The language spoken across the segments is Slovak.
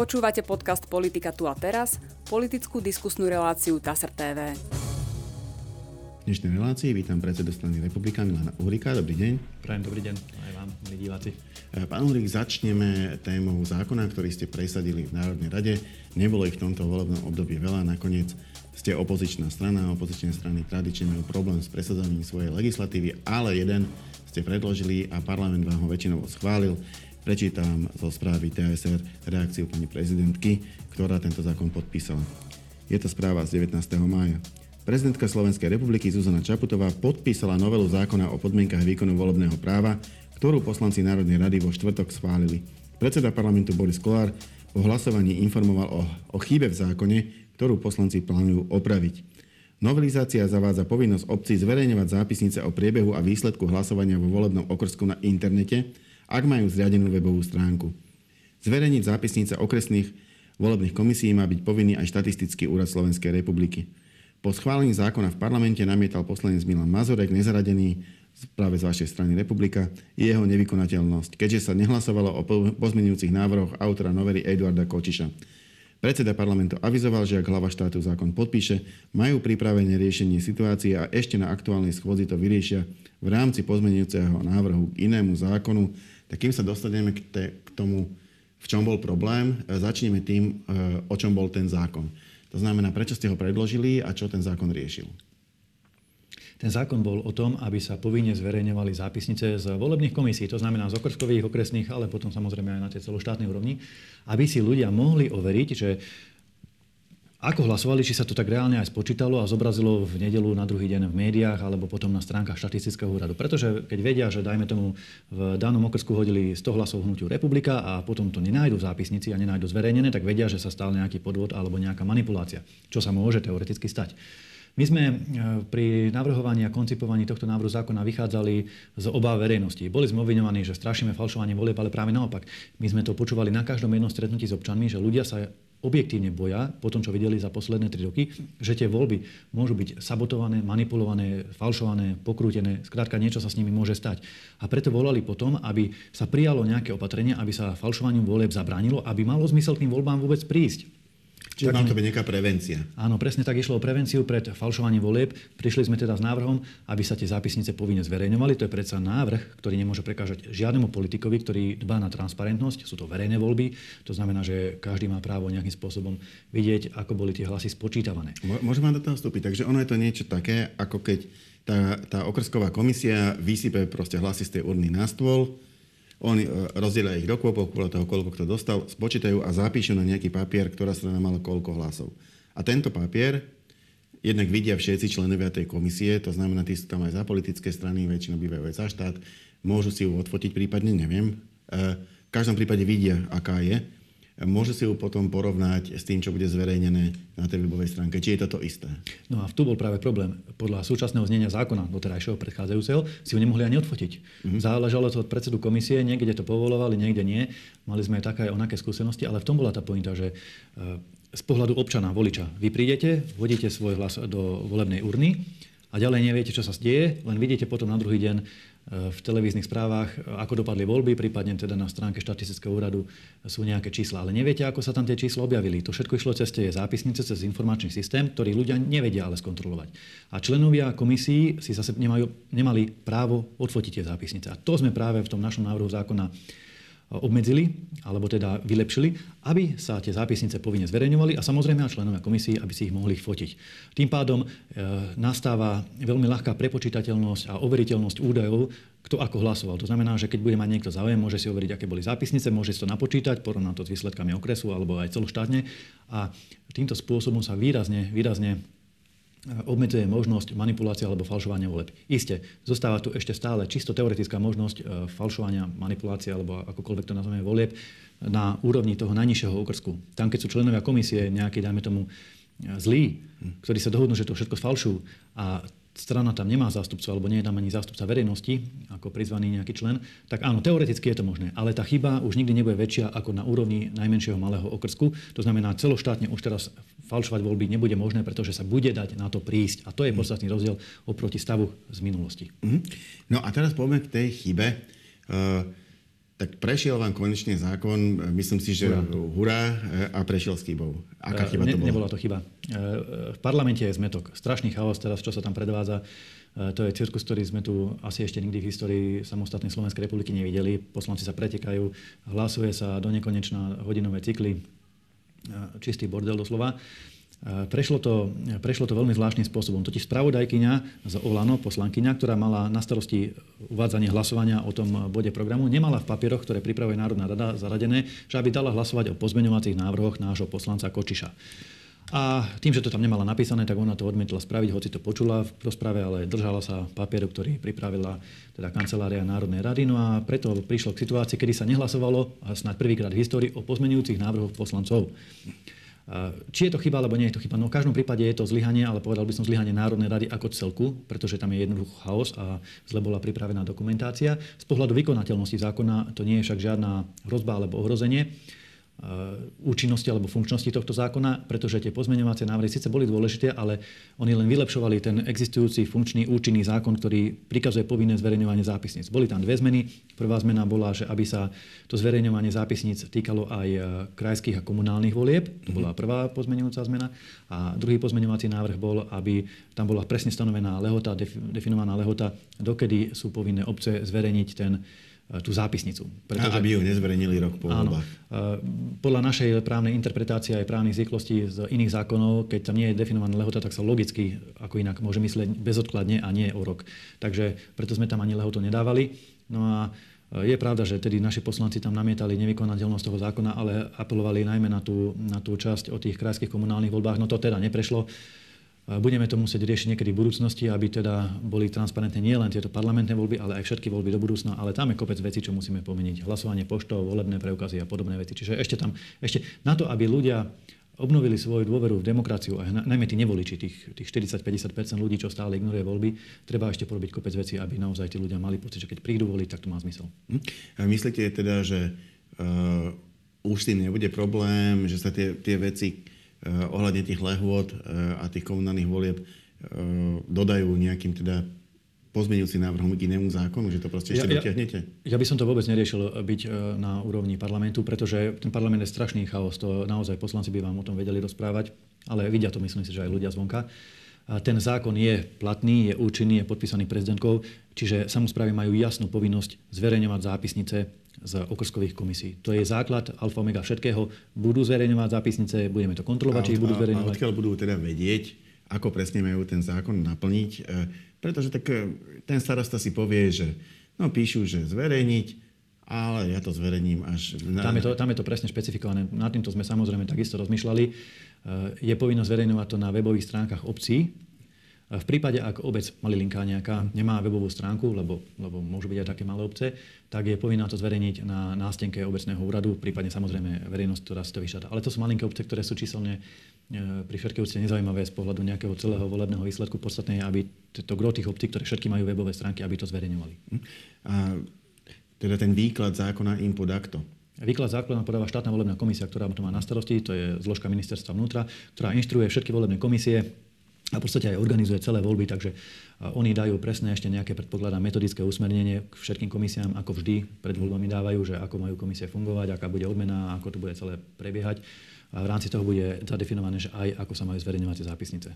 Počúvate podcast Politika tu a teraz, politickú diskusnú reláciu TASR TV. V dnešnej relácii vítam predsedu strany Republika Milana Uhrika. Dobrý deň. Prajem dobrý deň aj vám, milí diváci. E, pán Uhrik, začneme témou zákona, ktorý ste presadili v Národnej rade. Nebolo ich v tomto volebnom období veľa. Nakoniec ste opozičná strana. Opozičné strany tradične majú problém s presadzovaním svojej legislatívy, ale jeden ste predložili a parlament vám ho väčšinou schválil. Prečítam zo správy TSR reakciu pani prezidentky, ktorá tento zákon podpísala. Je to správa z 19. mája. Prezidentka Slovenskej republiky Zuzana Čaputová podpísala novelu zákona o podmienkach výkonu volebného práva, ktorú poslanci Národnej rady vo štvrtok schválili. Predseda parlamentu Boris Kolár po hlasovaní informoval o, o chybe v zákone, ktorú poslanci plánujú opraviť. Novelizácia zavádza povinnosť obcí zverejňovať zápisnice o priebehu a výsledku hlasovania vo volebnom okrsku na internete, ak majú zriadenú webovú stránku. Zverejniť zápisnice okresných volebných komisí má byť povinný aj štatistický úrad Slovenskej republiky. Po schválení zákona v parlamente namietal poslanec Milan Mazorek, nezaradený práve z vašej strany Republika, jeho nevykonateľnosť, keďže sa nehlasovalo o pozmenujúcich návrhoch autora novely Eduarda Kočiša. Predseda parlamentu avizoval, že ak hlava štátu zákon podpíše, majú pripravené riešenie situácie a ešte na aktuálnej schôdzi to vyriešia v rámci pozmenujúceho návrhu k inému zákonu, tak kým sa dostaneme k, te, k tomu, v čom bol problém, e, začneme tým, e, o čom bol ten zákon. To znamená, prečo ste ho predložili a čo ten zákon riešil. Ten zákon bol o tom, aby sa povinne zverejňovali zápisnice z volebných komisí, to znamená z okrskových, okresných, ale potom samozrejme aj na tej celoštátnej úrovni, aby si ľudia mohli overiť, že ako hlasovali, či sa to tak reálne aj spočítalo a zobrazilo v nedelu na druhý deň v médiách alebo potom na stránkach štatistického úradu. Pretože keď vedia, že dajme tomu v danom okrsku hodili 100 hlasov hnutiu republika a potom to nenájdu v zápisnici a nenájdu zverejnené, tak vedia, že sa stal nejaký podvod alebo nejaká manipulácia, čo sa môže teoreticky stať. My sme e, pri navrhovaní a koncipovaní tohto návrhu zákona vychádzali z obáv verejnosti. Boli sme obviňovaní, že strašíme falšovanie volieb, ale práve naopak. My sme to počúvali na každom jednom stretnutí s občanmi, že ľudia sa objektívne boja, po tom, čo videli za posledné tri roky, že tie voľby môžu byť sabotované, manipulované, falšované, pokrútené, skrátka niečo sa s nimi môže stať. A preto volali potom, aby sa prijalo nejaké opatrenie, aby sa falšovaniu volieb zabránilo, aby malo zmysel tým voľbám vôbec prísť. Čiže má to byť nejaká prevencia. Áno, presne tak išlo o prevenciu pred falšovaním volieb. Prišli sme teda s návrhom, aby sa tie zápisnice povinne zverejňovali. To je predsa návrh, ktorý nemôže prekážať žiadnemu politikovi, ktorý dbá na transparentnosť. Sú to verejné voľby. To znamená, že každý má právo nejakým spôsobom vidieť, ako boli tie hlasy spočítavané. Môžem vám do toho vstúpiť. Takže ono je to niečo také, ako keď tá, tá okrsková komisia vysype proste hlasy z tej urny na stôl, oni e, rozdielia ich do kôpov podľa toho, koľko kto dostal, spočítajú a zapíšu na nejaký papier, ktorá strana mala koľko hlasov. A tento papier jednak vidia všetci členovia tej komisie, to znamená, tí sú tam aj za politické strany, väčšinou bývajú aj za štát, môžu si ju odfotiť prípadne, neviem. E, v každom prípade vidia, aká je môže si ju potom porovnať s tým, čo bude zverejnené na tej webovej stránke. Či je to to isté? No a tu bol práve problém. Podľa súčasného znenia zákona doterajšieho predchádzajúceho si ho nemohli ani odfotiť. Mm-hmm. Záležalo to od predsedu komisie, niekde to povolovali, niekde nie. Mali sme aj také aj onaké skúsenosti, ale v tom bola tá pointa, že e, z pohľadu občana, voliča, vy prídete, vodíte svoj hlas do volebnej urny a ďalej neviete, čo sa deje, len vidíte potom na druhý deň v televíznych správach, ako dopadli voľby, prípadne teda na stránke štatistického úradu sú nejaké čísla. Ale neviete, ako sa tam tie čísla objavili. To všetko išlo cez tie zápisnice, cez informačný systém, ktorý ľudia nevedia ale skontrolovať. A členovia komisí si zase nemajú, nemali právo odfotiť tie zápisnice. A to sme práve v tom našom návrhu zákona obmedzili, alebo teda vylepšili, aby sa tie zápisnice povinne zverejňovali a samozrejme aj členovia komisii, aby si ich mohli fotiť. Tým pádom e, nastáva veľmi ľahká prepočítateľnosť a overiteľnosť údajov, kto ako hlasoval. To znamená, že keď bude mať niekto záujem, môže si overiť, aké boli zápisnice, môže si to napočítať, porovnať to s výsledkami okresu alebo aj celoštátne a týmto spôsobom sa výrazne, výrazne obmedzuje možnosť manipulácie alebo falšovania voleb. Isté, zostáva tu ešte stále čisto teoretická možnosť e, falšovania, manipulácie alebo akokoľvek to nazveme volieb na úrovni toho najnižšieho okrsku. Tam, keď sú členovia komisie nejaký, dajme tomu, e, zlí, ktorí sa dohodnú, že to všetko sfalšujú a strana tam nemá zástupcu alebo nie je tam ani zástupca verejnosti ako prizvaný nejaký člen, tak áno, teoreticky je to možné, ale tá chyba už nikdy nebude väčšia ako na úrovni najmenšieho malého okrsku. To znamená, celoštátne už teraz falšovať voľby nebude možné, pretože sa bude dať na to prísť. A to je podstatný rozdiel oproti stavu z minulosti. Mm-hmm. No a teraz poďme k tej chybe. Uh, tak prešiel vám konečne zákon, myslím si, že hurá, hurá a prešiel s chybou. Aká chyba ne, to bola? Nebola to chyba. V parlamente je zmetok. Strašný chaos teraz, čo sa tam predvádza. To je cirkus, ktorý sme tu asi ešte nikdy v histórii samostatnej Slovenskej republiky nevideli. Poslanci sa pretekajú, hlasuje sa do nekonečná hodinové cykly. Čistý bordel doslova. Prešlo to, prešlo to veľmi zvláštnym spôsobom. Totiž spravodajkyňa z Olano, poslankyňa, ktorá mala na starosti uvádzanie hlasovania o tom bode programu, nemala v papieroch, ktoré pripravuje Národná rada, zaradené, že aby dala hlasovať o pozmeňovacích návrhoch nášho poslanca Kočiša. A tým, že to tam nemala napísané, tak ona to odmietla spraviť, hoci to počula v rozprave, ale držala sa papieru, ktorý pripravila teda kancelária Národnej rady. No a preto prišlo k situácii, kedy sa nehlasovalo, a snáď prvýkrát v histórii, o pozmenujúcich návrhoch poslancov. Či je to chyba, alebo nie je to chyba? No v každom prípade je to zlyhanie, ale povedal by som zlyhanie Národnej rady ako celku, pretože tam je jednoducho chaos a zle bola pripravená dokumentácia. Z pohľadu vykonateľnosti zákona to nie je však žiadna hrozba alebo ohrozenie. Eh, účinnosti alebo funkčnosti tohto zákona, pretože tie pozmeňovacie návrhy síce boli dôležité, ale oni len vylepšovali ten existujúci funkčný účinný zákon, ktorý prikazuje povinné zverejňovanie zápisníc. Boli tam dve zmeny. Prvá zmena bola, že aby sa to zverejňovanie zápisníc týkalo aj eh, krajských a komunálnych volieb. To bola prvá pozmeňujúca zmena. A druhý pozmeňovací návrh bol, aby tam bola presne stanovená lehota, definovaná lehota, dokedy sú povinné obce zverejniť ten tú zápisnicu. Pretože, a aby ju nezverejnili rok po voľbách. E, podľa našej právnej interpretácie aj právnych zvyklostí z iných zákonov, keď tam nie je definovaná lehota, tak sa logicky, ako inak, môže myslieť bezodkladne a nie o rok. Takže preto sme tam ani lehotu nedávali. No a e, je pravda, že tedy naši poslanci tam namietali nevykonateľnosť toho zákona, ale apelovali najmä na tú, na tú časť o tých krajských komunálnych voľbách. No to teda neprešlo. Budeme to musieť riešiť niekedy v budúcnosti, aby teda boli transparentné nie len tieto parlamentné voľby, ale aj všetky voľby do budúcna, ale tam je kopec vecí, čo musíme pomeniť. Hlasovanie poštov, volebné preukazy a podobné veci. Čiže ešte tam, ešte na to, aby ľudia obnovili svoju dôveru v demokraciu, a najmä tí nevoliči, tých, tých 40-50% ľudí, čo stále ignoruje voľby, treba ešte porobiť kopec veci, aby naozaj tí ľudia mali pocit, že keď prídu voliť, tak to má zmysel. Hm? A myslíte teda, že uh, už s tým nebude problém, že sa tie, tie veci ohľadne tých lehôd eh, a tých komunálnych volieb eh, dodajú nejakým teda pozmeňujúci návrhom k inému zákonu, že to proste ešte ja, dotiahnete? Ja, ja by som to vôbec neriešil byť na úrovni parlamentu, pretože ten parlament je strašný chaos. To naozaj poslanci by vám o tom vedeli rozprávať, ale vidia to myslím si, že aj ľudia zvonka. A ten zákon je platný, je účinný, je podpísaný prezidentkou, čiže samozprávy majú jasnú povinnosť zverejňovať zápisnice z okrskových komisí. To je základ alfa omega všetkého. Budú zverejňovať zápisnice, budeme to kontrolovať, či ich budú zverejňovať. A odkiaľ budú teda vedieť, ako presne majú ten zákon naplniť. E, pretože tak e, ten starosta si povie, že no, píšu, že zverejniť, ale ja to zverejním až... Na... Tam, je to, tam je to presne špecifikované. Na týmto sme samozrejme takisto rozmýšľali. E, je povinnosť zverejňovať to na webových stránkach obcí, v prípade, ak obec Malilinka nejaká nemá webovú stránku, lebo, lebo môžu byť aj také malé obce, tak je povinná to zverejniť na nástenke obecného úradu, prípadne samozrejme verejnosť, ktorá si to vyšada. Ale to sú malinké obce, ktoré sú číselne e, pri všetkej úcte nezaujímavé z pohľadu nejakého celého volebného výsledku. Podstatné je, aby to gro tých obcí, ktoré všetky majú webové stránky, aby to zverejňovali. Hm. A teda ten výklad zákona im podakto. Výklad zákona podáva štátna volebná komisia, ktorá to má na starosti, to je zložka ministerstva vnútra, ktorá inštruuje všetky volebné komisie, a v podstate aj organizuje celé voľby, takže oni dajú presne ešte nejaké, predpokladá, metodické usmernenie k všetkým komisiám, ako vždy pred voľbami dávajú, že ako majú komisie fungovať, aká bude odmena, ako to bude celé prebiehať. A v rámci toho bude zadefinované, že aj ako sa majú zverejňovať tie zápisnice.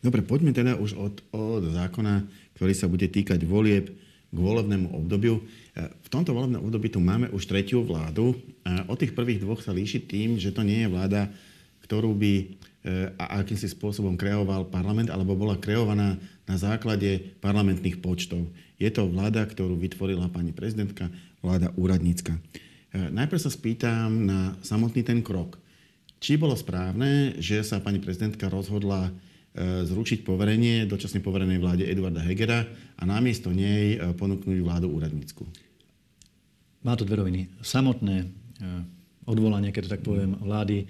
Dobre, poďme teda už od, od zákona, ktorý sa bude týkať volieb k volebnému obdobiu. V tomto volebnom období tu máme už tretiu vládu. Od tých prvých dvoch sa líši tým, že to nie je vláda, ktorú by E, a akým si spôsobom kreoval parlament, alebo bola kreovaná na základe parlamentných počtov. Je to vláda, ktorú vytvorila pani prezidentka, vláda úradnícka. E, najprv sa spýtam na samotný ten krok. Či bolo správne, že sa pani prezidentka rozhodla e, zručiť poverenie dočasne poverenej vláde Eduarda Hegera a namiesto nej ponúknuť vládu úradnícku? Má to dve roviny. Samotné odvolanie, keď to tak poviem, vlády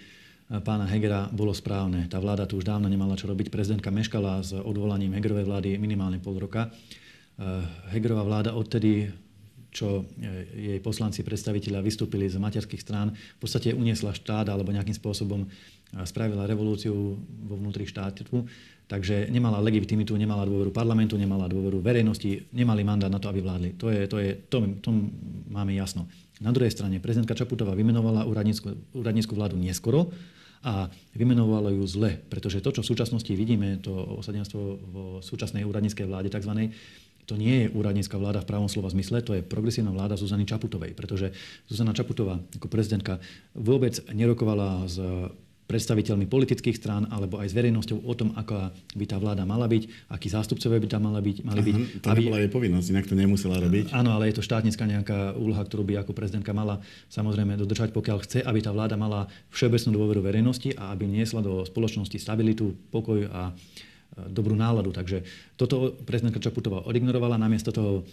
pána Hegera bolo správne. Tá vláda tu už dávno nemala čo robiť. Prezidentka meškala s odvolaním Hegerovej vlády minimálne pol roka. Eh, Hegerová vláda odtedy, čo eh, jej poslanci, predstaviteľia vystúpili z materských strán, v podstate uniesla štát alebo nejakým spôsobom eh, spravila revolúciu vo vnútri štátu, Takže nemala legitimitu, nemala dôveru parlamentu, nemala dôveru verejnosti, nemali mandát na to, aby vládli. To je, to je, to, to máme jasno. Na druhej strane prezidentka Čaputová vymenovala úradnícku, úradnícku vládu neskoro a vymenovala ju zle, pretože to, čo v súčasnosti vidíme, to osadenstvo vo súčasnej úradníckej vláde tzv to nie je úradnícka vláda v pravom slova zmysle, to je progresívna vláda Zuzany Čaputovej, pretože Zuzana Čaputová ako prezidentka vôbec nerokovala s predstaviteľmi politických strán alebo aj s verejnosťou o tom, aká by tá vláda mala byť, akí zástupcovia by tam mala byť, mali byť. Aha, to aby... nebola jej povinnosť, inak to nemusela robiť. Áno, ale je to štátnická nejaká úloha, ktorú by ako prezidentka mala samozrejme dodržať, pokiaľ chce, aby tá vláda mala všeobecnú dôveru verejnosti a aby niesla do spoločnosti stabilitu, pokoj a dobrú náladu. Takže toto prezidentka Čaputová odignorovala, namiesto toho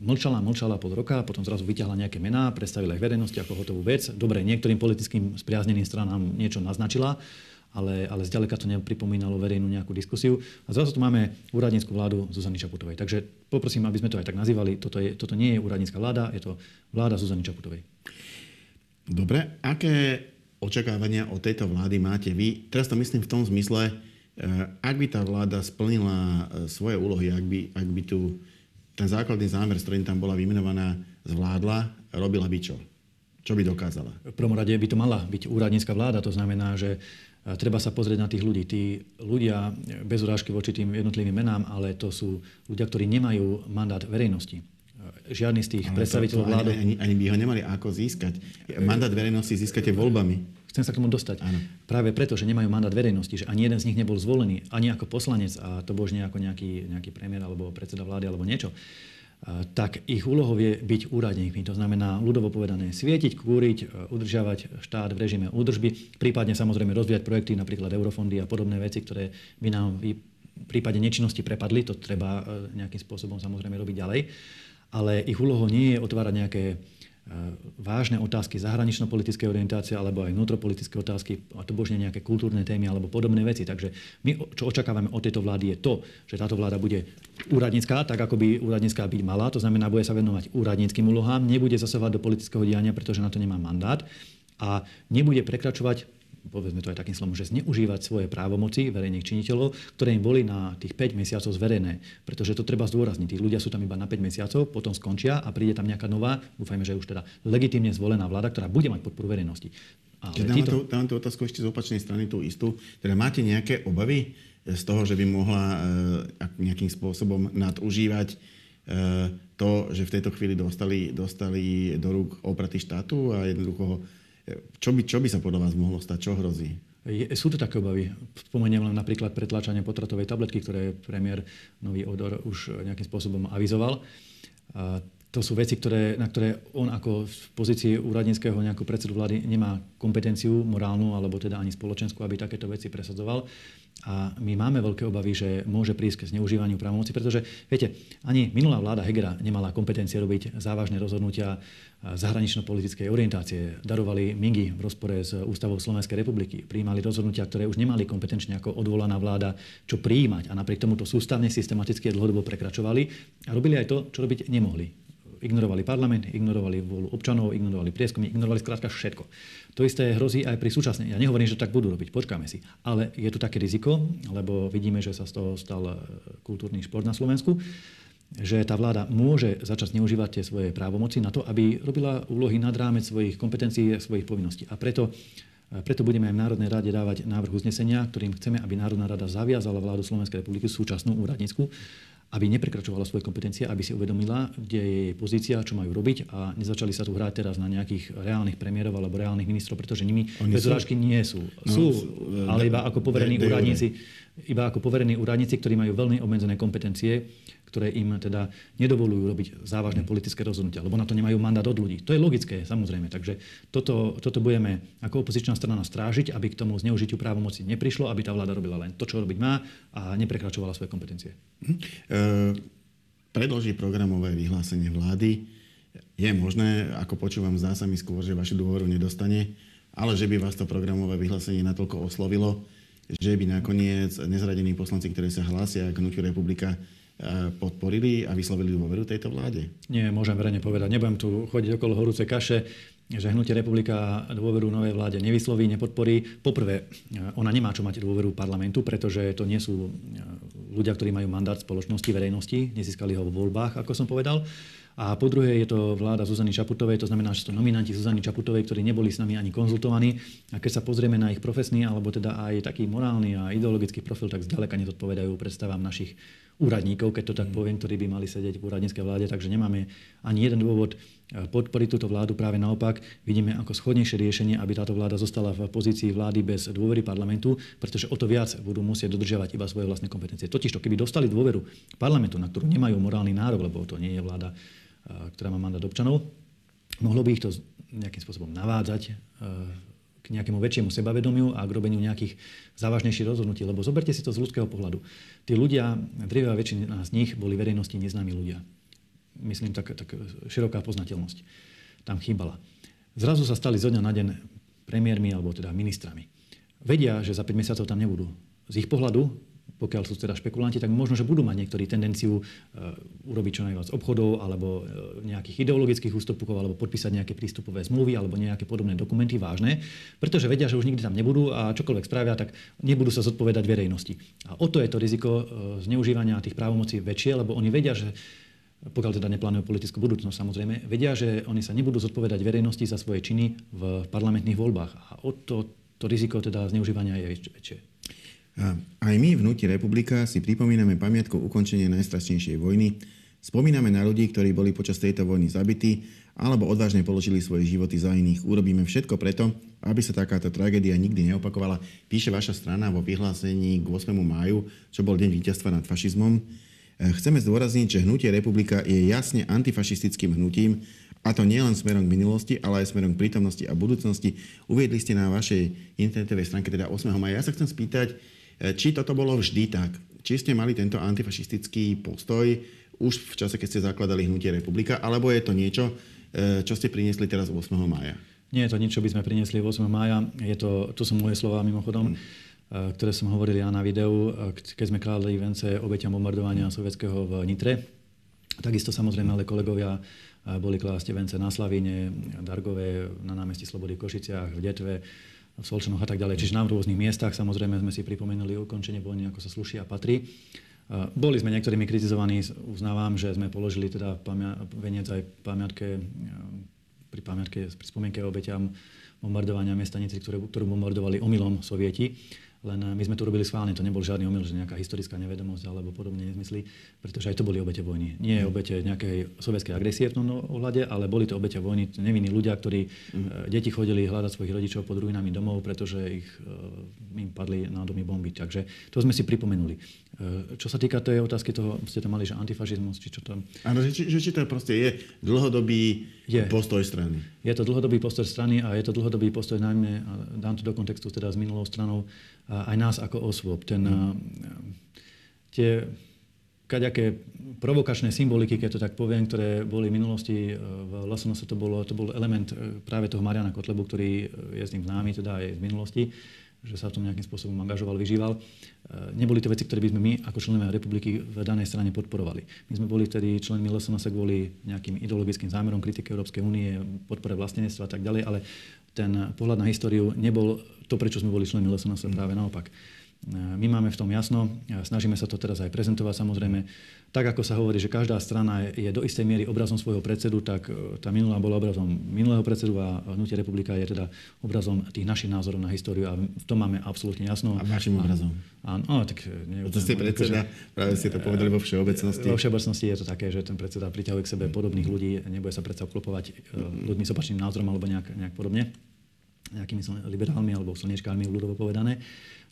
mlčala, mlčala pol roka, potom zrazu vyťahla nejaké mená, predstavila ich verejnosti ako hotovú vec. Dobre, niektorým politickým spriazneným stranám niečo naznačila, ale, ale zďaleka to nepripomínalo verejnú nejakú diskusiu. A zrazu tu máme úradnícku vládu Zuzany Čaputovej. Takže poprosím, aby sme to aj tak nazývali. Toto, je, toto nie je úradnícka vláda, je to vláda Zuzany Čaputovej. Dobre, aké očakávania od tejto vlády máte vy? Teraz to myslím v tom zmysle, Eh, ak by tá vláda splnila eh, svoje úlohy, ak by, ak by tu ten základný zámer, s ktorým tam bola vymenovaná, zvládla, robila by čo? Čo by dokázala? V prvom rade by to mala byť úradnícka vláda. To znamená, že eh, treba sa pozrieť na tých ľudí. Tí ľudia, bez urážky voči tým jednotlivým menám, ale to sú ľudia, ktorí nemajú mandát verejnosti. Žiadny z tých ale predstaviteľov vlády... Ani, ani, ani by ho nemali ako získať. Mandát verejnosti získate voľbami. Chcem sa k tomu dostať. Áno. Práve preto, že nemajú mandát verejnosti, že ani jeden z nich nebol zvolený, ani ako poslanec, a to božne ako nejaký, nejaký premiér alebo predseda vlády alebo niečo, tak ich úlohou je byť úradníkmi. To znamená, ľudovo povedané, svietiť, kúriť, e, udržiavať štát v režime údržby, prípadne samozrejme rozvíjať projekty, napríklad eurofondy a podobné veci, ktoré by nám v prípade nečinnosti prepadli. To treba e, nejakým spôsobom samozrejme robiť ďalej. Ale ich úlohou nie je otvárať nejaké vážne otázky zahranično-politické orientácie alebo aj vnútropolitické otázky, a to božne nejaké kultúrne témy alebo podobné veci. Takže my, čo očakávame od tejto vlády, je to, že táto vláda bude úradnícká, tak ako by úradnícká byť mala, to znamená, bude sa venovať úradníckým úlohám, nebude zasahovať do politického diania, pretože na to nemá mandát a nebude prekračovať povedzme to aj takým slovom, že zneužívať svoje právomoci verejných činiteľov, ktoré im boli na tých 5 mesiacov zverené. Pretože to treba zdôrazniť. Tí ľudia sú tam iba na 5 mesiacov, potom skončia a príde tam nejaká nová, dúfajme, že už teda legitimne zvolená vláda, ktorá bude mať podporu verejnosti. Ale Čiže títo... tú, dávam tú otázku ešte z opačnej strany, tú istú. Teda máte nejaké obavy z toho, že by mohla e, nejakým spôsobom nadužívať e, to, že v tejto chvíli dostali, dostali do rúk opraty štátu a jednoducho čo by, čo by sa podľa vás mohlo stať? Čo hrozí? Je, sú to také obavy. Spomeniem len napríklad pretláčanie potratovej tabletky, ktoré premiér Nový Odor už nejakým spôsobom avizoval. A to sú veci, ktoré, na ktoré on ako v pozícii úradníckého nejakú predsedu vlády nemá kompetenciu morálnu alebo teda ani spoločenskú, aby takéto veci presadzoval. A my máme veľké obavy, že môže prísť k zneužívaniu právomoci, pretože, viete, ani minulá vláda Hegera nemala kompetencie robiť závažné rozhodnutia zahranično-politickej orientácie. Darovali Mingy v rozpore s Ústavou Slovenskej republiky. Prijímali rozhodnutia, ktoré už nemali kompetenčne ako odvolaná vláda čo prijímať. A napriek tomu to sústavne, systematicky dlhodobo prekračovali a robili aj to, čo robiť nemohli ignorovali parlament, ignorovali vôľu občanov, ignorovali prieskumy, ignorovali skrátka všetko. To isté hrozí aj pri súčasnej. Ja nehovorím, že tak budú robiť, počkáme si. Ale je tu také riziko, lebo vidíme, že sa z toho stal e, kultúrny šport na Slovensku, že tá vláda môže začať zneužívať tie svoje právomoci na to, aby robila úlohy nad rámec svojich kompetencií a svojich povinností. A preto e, preto budeme aj v Národnej rade dávať návrh uznesenia, ktorým chceme, aby Národná rada zaviazala vládu Slovenskej republiky, súčasnú úradnícku, aby neprekračovala svoje kompetencie, aby si uvedomila, kde je jej pozícia, čo majú robiť a nezačali sa tu hrať teraz na nejakých reálnych premiérov alebo reálnych ministrov, pretože nimi bez urážky nie sú. No, sú, ale iba ako poverení úradníci, iba ako poverení úradníci, ktorí majú veľmi obmedzené kompetencie ktoré im teda nedovolujú robiť závažné politické rozhodnutia, lebo na to nemajú mandát od ľudí. To je logické, samozrejme. Takže toto, toto budeme ako opozičná strana strážiť, aby k tomu zneužitiu právomoci neprišlo, aby tá vláda robila len to, čo robiť má a neprekračovala svoje kompetencie. Hm. E, predloží programové vyhlásenie vlády. Je možné, ako počúvam, zdá sa mi skôr, že vašu dôveru nedostane, ale že by vás to programové vyhlásenie natoľko oslovilo, že by nakoniec nezradení poslanci, ktorí sa hlásia k Hnutiu republika, podporili a vyslovili dôveru tejto vláde? Nie, môžem verejne povedať. Nebudem tu chodiť okolo horúcej kaše. že Hnutie republika dôveru novej vláde nevysloví, nepodporí. Poprvé, ona nemá čo mať dôveru parlamentu, pretože to nie sú ľudia, ktorí majú mandát spoločnosti, verejnosti, nezískali ho vo voľbách, ako som povedal. A po druhé je to vláda Zuzany Čaputovej, to znamená, že sú to nominanti Zuzany Čaputovej, ktorí neboli s nami ani konzultovaní. A keď sa pozrieme na ich profesný, alebo teda aj taký morálny a ideologický profil, tak zďaleka nezodpovedajú predstavám našich úradníkov, keď to tak poviem, ktorí by mali sedieť v úradníckej vláde. Takže nemáme ani jeden dôvod eh, podporiť túto vládu. Práve naopak vidíme ako schodnejšie riešenie, aby táto vláda zostala v pozícii vlády bez dôvery parlamentu, pretože o to viac budú musieť dodržiavať iba svoje vlastné kompetencie. Totiž to, keby dostali dôveru parlamentu, na ktorú nemajú morálny nárok, lebo to nie je vláda ktorá má mandát občanov. Mohlo by ich to nejakým spôsobom navádzať k nejakému väčšiemu sebavedomiu a k robeniu nejakých závažnejších rozhodnutí. Lebo zoberte si to z ľudského pohľadu. Tí ľudia, drevá väčšina z nich boli verejnosti neznámi ľudia. Myslím, tak, tak široká poznateľnosť tam chýbala. Zrazu sa stali zo dňa na deň premiérmi alebo teda ministrami. Vedia, že za 5 mesiacov tam nebudú. Z ich pohľadu pokiaľ sú teda špekulanti, tak možno, že budú mať niektorí tendenciu uh, urobiť čo najviac obchodov alebo uh, nejakých ideologických ústupkov alebo podpísať nejaké prístupové zmluvy alebo nejaké podobné dokumenty vážne, pretože vedia, že už nikdy tam nebudú a čokoľvek spravia, tak nebudú sa zodpovedať verejnosti. A o to je to riziko uh, zneužívania tých právomocí väčšie, lebo oni vedia, že pokiaľ teda neplánujú politickú budúcnosť samozrejme, vedia, že oni sa nebudú zodpovedať verejnosti za svoje činy v parlamentných voľbách. A o to, to riziko teda zneužívania je väčšie. Aj my v Hnutí republika si pripomíname pamiatku ukončenia najstrašnejšej vojny, spomíname na ľudí, ktorí boli počas tejto vojny zabití alebo odvážne položili svoje životy za iných. Urobíme všetko preto, aby sa takáto tragédia nikdy neopakovala. Píše vaša strana vo vyhlásení k 8. máju, čo bol deň víťazstva nad fašizmom. E, chceme zdôrazniť, že Hnutie republika je jasne antifašistickým hnutím, a to nielen smerom k minulosti, ale aj smerom k prítomnosti a budúcnosti. Uviedli ste na vašej internetovej stránke teda 8. maja. Ja sa chcem spýtať, či toto bolo vždy tak? Či ste mali tento antifašistický postoj už v čase, keď ste zakladali Hnutie republika, alebo je to niečo, e, čo ste priniesli teraz 8. mája? Nie je to nič, čo by sme priniesli 8. mája. Je to, to sú moje slova mimochodom, hmm. ktoré som hovoril ja na videu, keď sme kládli vence obeťam bombardovania sovietského v Nitre. Takisto samozrejme ale kolegovia boli klásť vence na Slavíne, Dargové, na námestí Slobody v Košiciach, v Detve, v Solčanoch a tak ďalej. Čiže na rôznych miestach samozrejme sme si pripomenuli ukončenie vojny, ako sa sluší a patrí. Boli sme niektorými kritizovaní, uznávam, že sme položili teda pamia- veniec aj pamiatke, pri pamiatke, pri spomienke obeťam bombardovania mesta ktorú bombardovali omylom sovieti. Len eh, my sme to robili schválne, to nebol žiadny omyl, že nejaká historická nevedomosť alebo podobne nezmysly, pretože aj to boli obete vojny. Nie mm. obete nejakej sovietskej agresie v tom ohľade, ale boli to obete vojny, nevinní ľudia, ktorí mm. deti chodili hľadať svojich rodičov pod ruinami domov, pretože ich, eh, im padli na domy bomby. Takže to sme si pripomenuli. Čo sa týka tej otázky toho, ste tam mali, že antifašizmus, či čo tam... Áno, že, že, či to proste je dlhodobý je. postoj strany. Je to dlhodobý postoj strany a je to dlhodobý postoj najmä, dám to do kontextu teda s minulou stranou, aj nás ako osôb. Ten, mm. tie kaďaké provokačné symboliky, keď to tak poviem, ktoré boli v minulosti e, v LSNS, to, bolo, to bol element e, práve toho Mariana Kotlebu, ktorý je s tým známy, teda aj z minulosti že sa v tom nejakým spôsobom angažoval, vyžíval. E, neboli to veci, ktoré by sme my ako členovia republiky v danej strane podporovali. My sme boli vtedy členmi LSNS kvôli nejakým ideologickým zámerom kritiky Európskej únie, podpore vlastenectva a tak ďalej, ale ten pohľad na históriu nebol to, prečo sme boli členmi LSNS, práve naopak. My máme v tom jasno, snažíme sa to teraz aj prezentovať samozrejme. Tak ako sa hovorí, že každá strana je do istej miery obrazom svojho predsedu, tak e, tá minulá bola obrazom minulého predsedu a Hnutie republika je teda obrazom tých našich názorov na históriu a v tom máme absolútne jasno. A vašim obrazom? Áno, no, tak... E, Neviem, to ste predseda, akože, práve ste to povedali vo všeobecnosti. Vo všeobecnosti je to také, že ten predseda priťahuje k sebe podobných ľudí, nebude sa predsa obklopovať e, ľuďmi s opačným názorom alebo nejak, nejak podobne nejakými liberálmi alebo slnečkármi, ľudovo povedané.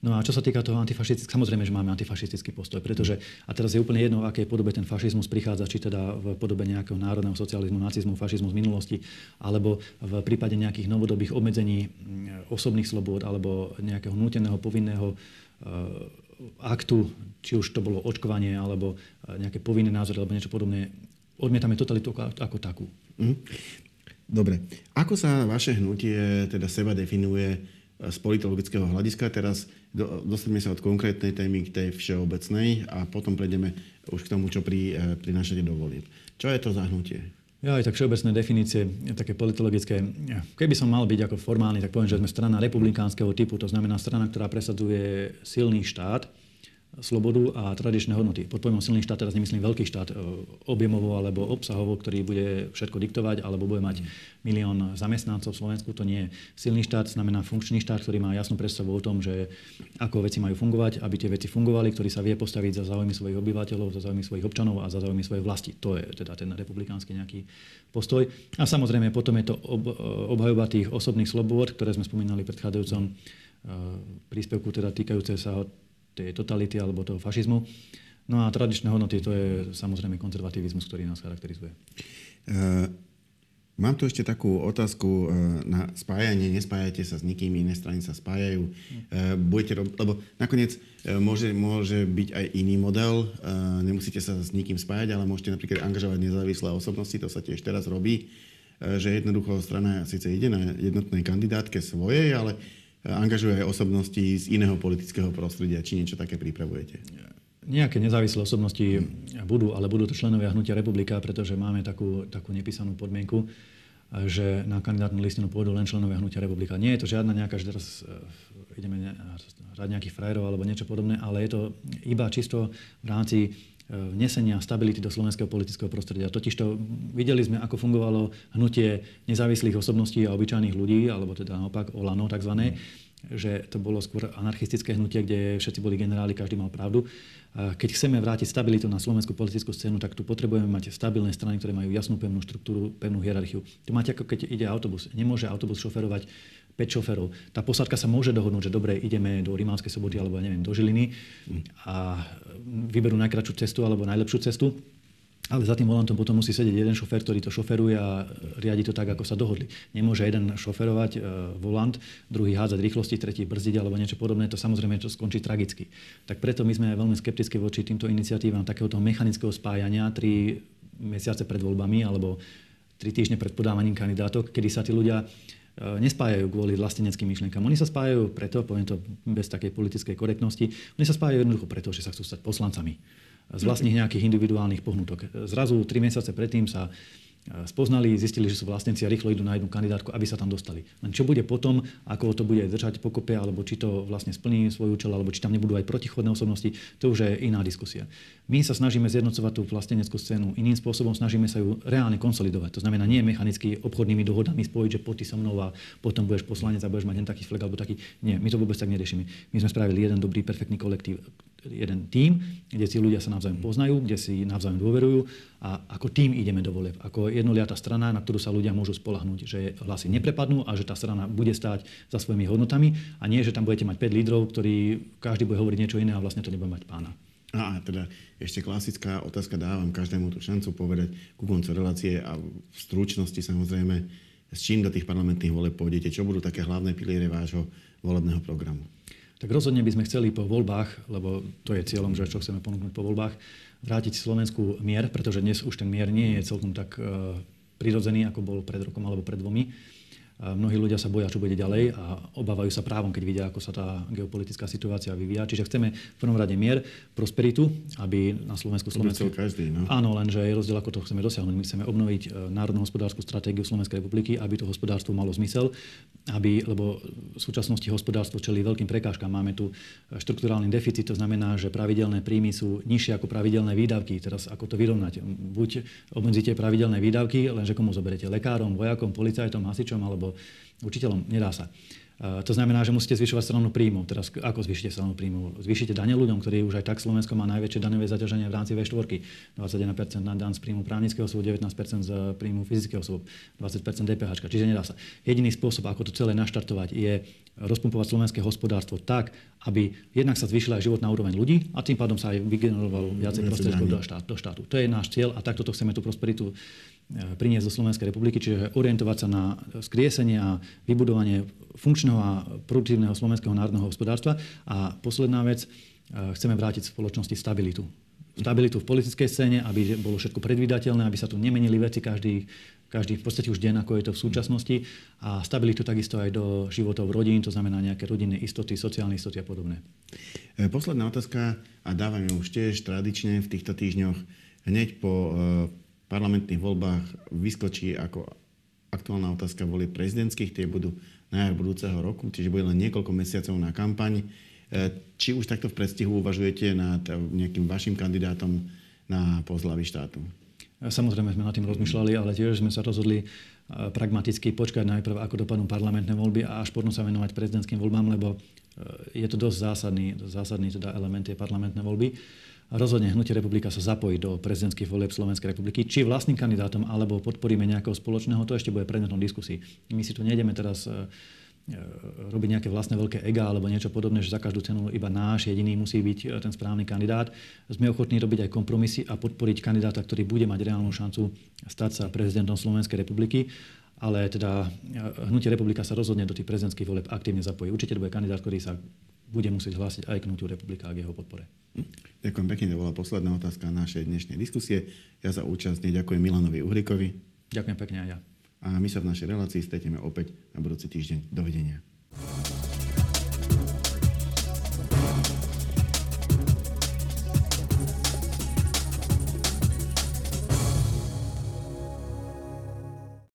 No a čo sa týka toho antifašistického, samozrejme, že máme antifašistický postoj, pretože, a teraz je úplne jedno, v akej podobe ten fašizmus prichádza, či teda v podobe nejakého národného socializmu, nacizmu, fašizmu z minulosti, alebo v prípade nejakých novodobých obmedzení mm, osobných slobôd, alebo nejakého núteného, povinného eh, aktu, či už to bolo očkovanie, alebo eh, nejaké povinné názory, alebo niečo podobné, odmietame totalitu ako, takú. Mm. Dobre. Ako sa vaše hnutie teda seba definuje z politologického hľadiska. Teraz do, dostaneme sa od konkrétnej témy k tej všeobecnej a potom prejdeme už k tomu, čo pri, eh, prinášate do volieb. Čo je to zahnutie? Ja aj tak všeobecné definície, také politologické. Keby som mal byť ako formálny, tak poviem, že sme strana republikánskeho typu, to znamená strana, ktorá presadzuje silný štát, slobodu a tradičné hodnoty. Pod pojmom silný štát teraz nemyslím veľký štát e, objemovo alebo obsahovo, ktorý bude všetko diktovať alebo bude mať milión zamestnancov v Slovensku. To nie je silný štát, znamená funkčný štát, ktorý má jasnú predstavu o tom, že ako veci majú fungovať, aby tie veci fungovali, ktorý sa vie postaviť za záujmy svojich obyvateľov, za záujmy svojich občanov a za záujmy svojej vlasti. To je teda ten republikánsky nejaký postoj. A samozrejme potom je to obhajoba tých osobných slobôd, ktoré sme spomínali v predchádzajúcom e, príspevku, teda týkajúce sa tej totality alebo toho fašizmu. No a tradičné hodnoty, to je samozrejme konzervativizmus, ktorý nás charakterizuje. Uh, mám tu ešte takú otázku uh, na spájanie. Nespájate sa s nikým, iné strany sa spájajú. Uh, budete rob... Lebo nakoniec uh, môže, môže byť aj iný model. Uh, nemusíte sa s nikým spájať, ale môžete napríklad angažovať nezávislé osobnosti, to sa tiež teraz robí že jednoducho strana síce ide na jednotnej kandidátke svojej, ale angažuje aj osobnosti z iného politického prostredia, či niečo také pripravujete? Nejaké nezávislé osobnosti budú, ale budú to členovia Hnutia republika, pretože máme takú, takú nepísanú podmienku, že na kandidátnu listinu pôjdu len členovia Hnutia republika. Nie je to žiadna nejaká, že teraz eh, ideme hrať nejakých frajerov alebo niečo podobné, ale je to iba čisto v rámci eh, vnesenia stability do slovenského politického prostredia. Totižto videli sme, ako fungovalo hnutie nezávislých osobností a obyčajných ľudí, alebo teda naopak Olano tzv že to bolo skôr anarchistické hnutie, kde všetci boli generáli, každý mal pravdu. Keď chceme vrátiť stabilitu na slovenskú politickú scénu, tak tu potrebujeme mať stabilné strany, ktoré majú jasnú pevnú štruktúru, pevnú hierarchiu. Tu máte ako keď ide autobus. Nemôže autobus šoferovať 5 šoferov. Tá posádka sa môže dohodnúť, že dobre, ideme do Rimánskej soboty alebo neviem, do Žiliny a vyberú najkračšiu cestu alebo najlepšiu cestu ale za tým volantom potom musí sedieť jeden šofer, ktorý to šoferuje a riadi to tak, ako sa dohodli. Nemôže jeden šoferovať e, volant, druhý hádzať rýchlosti, tretí brzdiť alebo niečo podobné. To samozrejme to skončí tragicky. Tak preto my sme veľmi skeptickí voči týmto iniciatívam takéhoto mechanického spájania tri mesiace pred voľbami alebo tri týždne pred podávaním kandidátok, kedy sa tí ľudia nespájajú kvôli vlasteneckým myšlienkam. Oni sa spájajú preto, poviem to bez takej politickej korektnosti, oni sa spájajú jednoducho preto, že sa chcú stať poslancami z vlastných nejakých individuálnych pohnutok. Zrazu tri mesiace predtým sa spoznali, zistili, že sú vlastníci a rýchlo idú na jednu kandidátku, aby sa tam dostali. Len čo bude potom, ako to bude držať pokope, alebo či to vlastne splní svoj účel, alebo či tam nebudú aj protichodné osobnosti, to už je iná diskusia. My sa snažíme zjednocovať tú vlasteneckú scénu iným spôsobom, snažíme sa ju reálne konsolidovať. To znamená nie mechanicky obchodnými dohodami spojiť, že poď so mnou a potom budeš poslanec a budeš mať len taký flek alebo taký. Nie, my to vôbec tak neriešime. My sme spravili jeden dobrý, perfektný kolektív, jeden tím, kde si ľudia sa navzájom poznajú, kde si navzájom dôverujú a ako tým ideme do voleb. Ako jednoliatá strana, na ktorú sa ľudia môžu spolahnúť, že hlasy neprepadnú a že tá strana bude stáť za svojimi hodnotami a nie, že tam budete mať 5 lídrov, ktorí každý bude hovoriť niečo iné a vlastne to nebude mať pána. A teda ešte klasická otázka, dávam každému tú šancu povedať ku koncu relácie a v stručnosti samozrejme, s čím do tých parlamentných voleb pôjdete, čo budú také hlavné piliere vášho volebného programu? Tak rozhodne by sme chceli po voľbách, lebo to je cieľom, že čo chceme ponúknuť po voľbách, vrátiť Slovensku mier, pretože dnes už ten mier nie je celkom tak uh, prirodzený, ako bol pred rokom alebo pred dvomi. Mnohí ľudia sa boja, čo bude ďalej a obávajú sa právom, keď vidia, ako sa tá geopolitická situácia vyvíja. Čiže chceme v prvom rade mier, prosperitu, aby na Slovensku... Slovensku... každý, no? Áno, lenže je rozdiel, ako to chceme dosiahnuť. My chceme obnoviť e, národnú hospodárskú stratégiu Slovenskej republiky, aby to hospodárstvo malo zmysel, aby, lebo v súčasnosti hospodárstvo čelí veľkým prekážkam. Máme tu e, štruktúrálny deficit, to znamená, že pravidelné príjmy sú nižšie ako pravidelné výdavky. Teraz ako to vyrovnať? Buď obmedzíte pravidelné výdavky, lenže komu zoberete? Lekárom, vojakom, policajtom, hasičom alebo alebo učiteľom. Nedá sa. To znamená, že musíte zvyšovať stranu príjmu. Teraz ako zvýšite stranu príjmu? Zvýšite dane ľuďom, ktorí už aj tak Slovensko má najväčšie daňové zaťaženie v rámci V4. 21% na dan z príjmu právnického osobu, 19% z príjmu fyzického osobu, 20% DPH. Čiže nedá sa. Jediný spôsob, ako to celé naštartovať, je rozpumpovať slovenské hospodárstvo tak, aby jednak sa zvýšila aj životná úroveň ľudí a tým pádom sa aj vygenerovalo viacej prostriedkov do, do štátu. To je náš cieľ a takto to chceme tú prosperitu E, priniesť do Slovenskej republiky, čiže orientovať sa na skriesenie a vybudovanie funkčného a produktívneho slovenského národného hospodárstva. A posledná vec, e, chceme vrátiť spoločnosti stabilitu. Stabilitu v politickej scéne, aby bolo všetko predvídateľné, aby sa tu nemenili veci každý, každý v podstate už deň, ako je to v súčasnosti. A stabilitu takisto aj do životov rodín, to znamená nejaké rodinné istoty, sociálne istoty a podobné. E, posledná otázka, a dávam ju už tiež tradične v týchto týždňoch, hneď po parlamentných voľbách vyskočí ako aktuálna otázka volieb prezidentských, tie budú na jar budúceho roku, čiže bude len niekoľko mesiacov na kampaň. E, či už takto v predstihu uvažujete nad nejakým vašim kandidátom na post hlavy štátu? Samozrejme sme nad tým rozmýšľali, ale tiež sme sa rozhodli e, pragmaticky počkať najprv, ako dopadnú parlamentné voľby a až potom sa venovať prezidentským voľbám, lebo e, je to dosť zásadný, zásadný teda element tie parlamentné voľby. Rozhodne Hnutie republika sa zapojí do prezidentských volieb Slovenskej republiky, či vlastným kandidátom, alebo podporíme nejakého spoločného, to ešte bude predmetom diskusii. My si tu nejdeme teraz e, e, robiť nejaké vlastné veľké ega alebo niečo podobné, že za každú cenu iba náš jediný musí byť e, ten správny kandidát. Sme ochotní robiť aj kompromisy a podporiť kandidáta, ktorý bude mať reálnu šancu stať sa prezidentom Slovenskej republiky ale teda Hnutie republika sa rozhodne do tých prezidentských volieb aktívne zapojí. Určite to bude kandidát, ktorý sa bude musieť hlásiť aj k Hnutiu republika k jeho podpore. Ďakujem pekne, to bola posledná otázka našej dnešnej diskusie. Ja za účasť ďakujem Milanovi Uhrikovi. Ďakujem pekne aj ja. A my sa v našej relácii stretneme opäť na budúci týždeň. Dovidenia.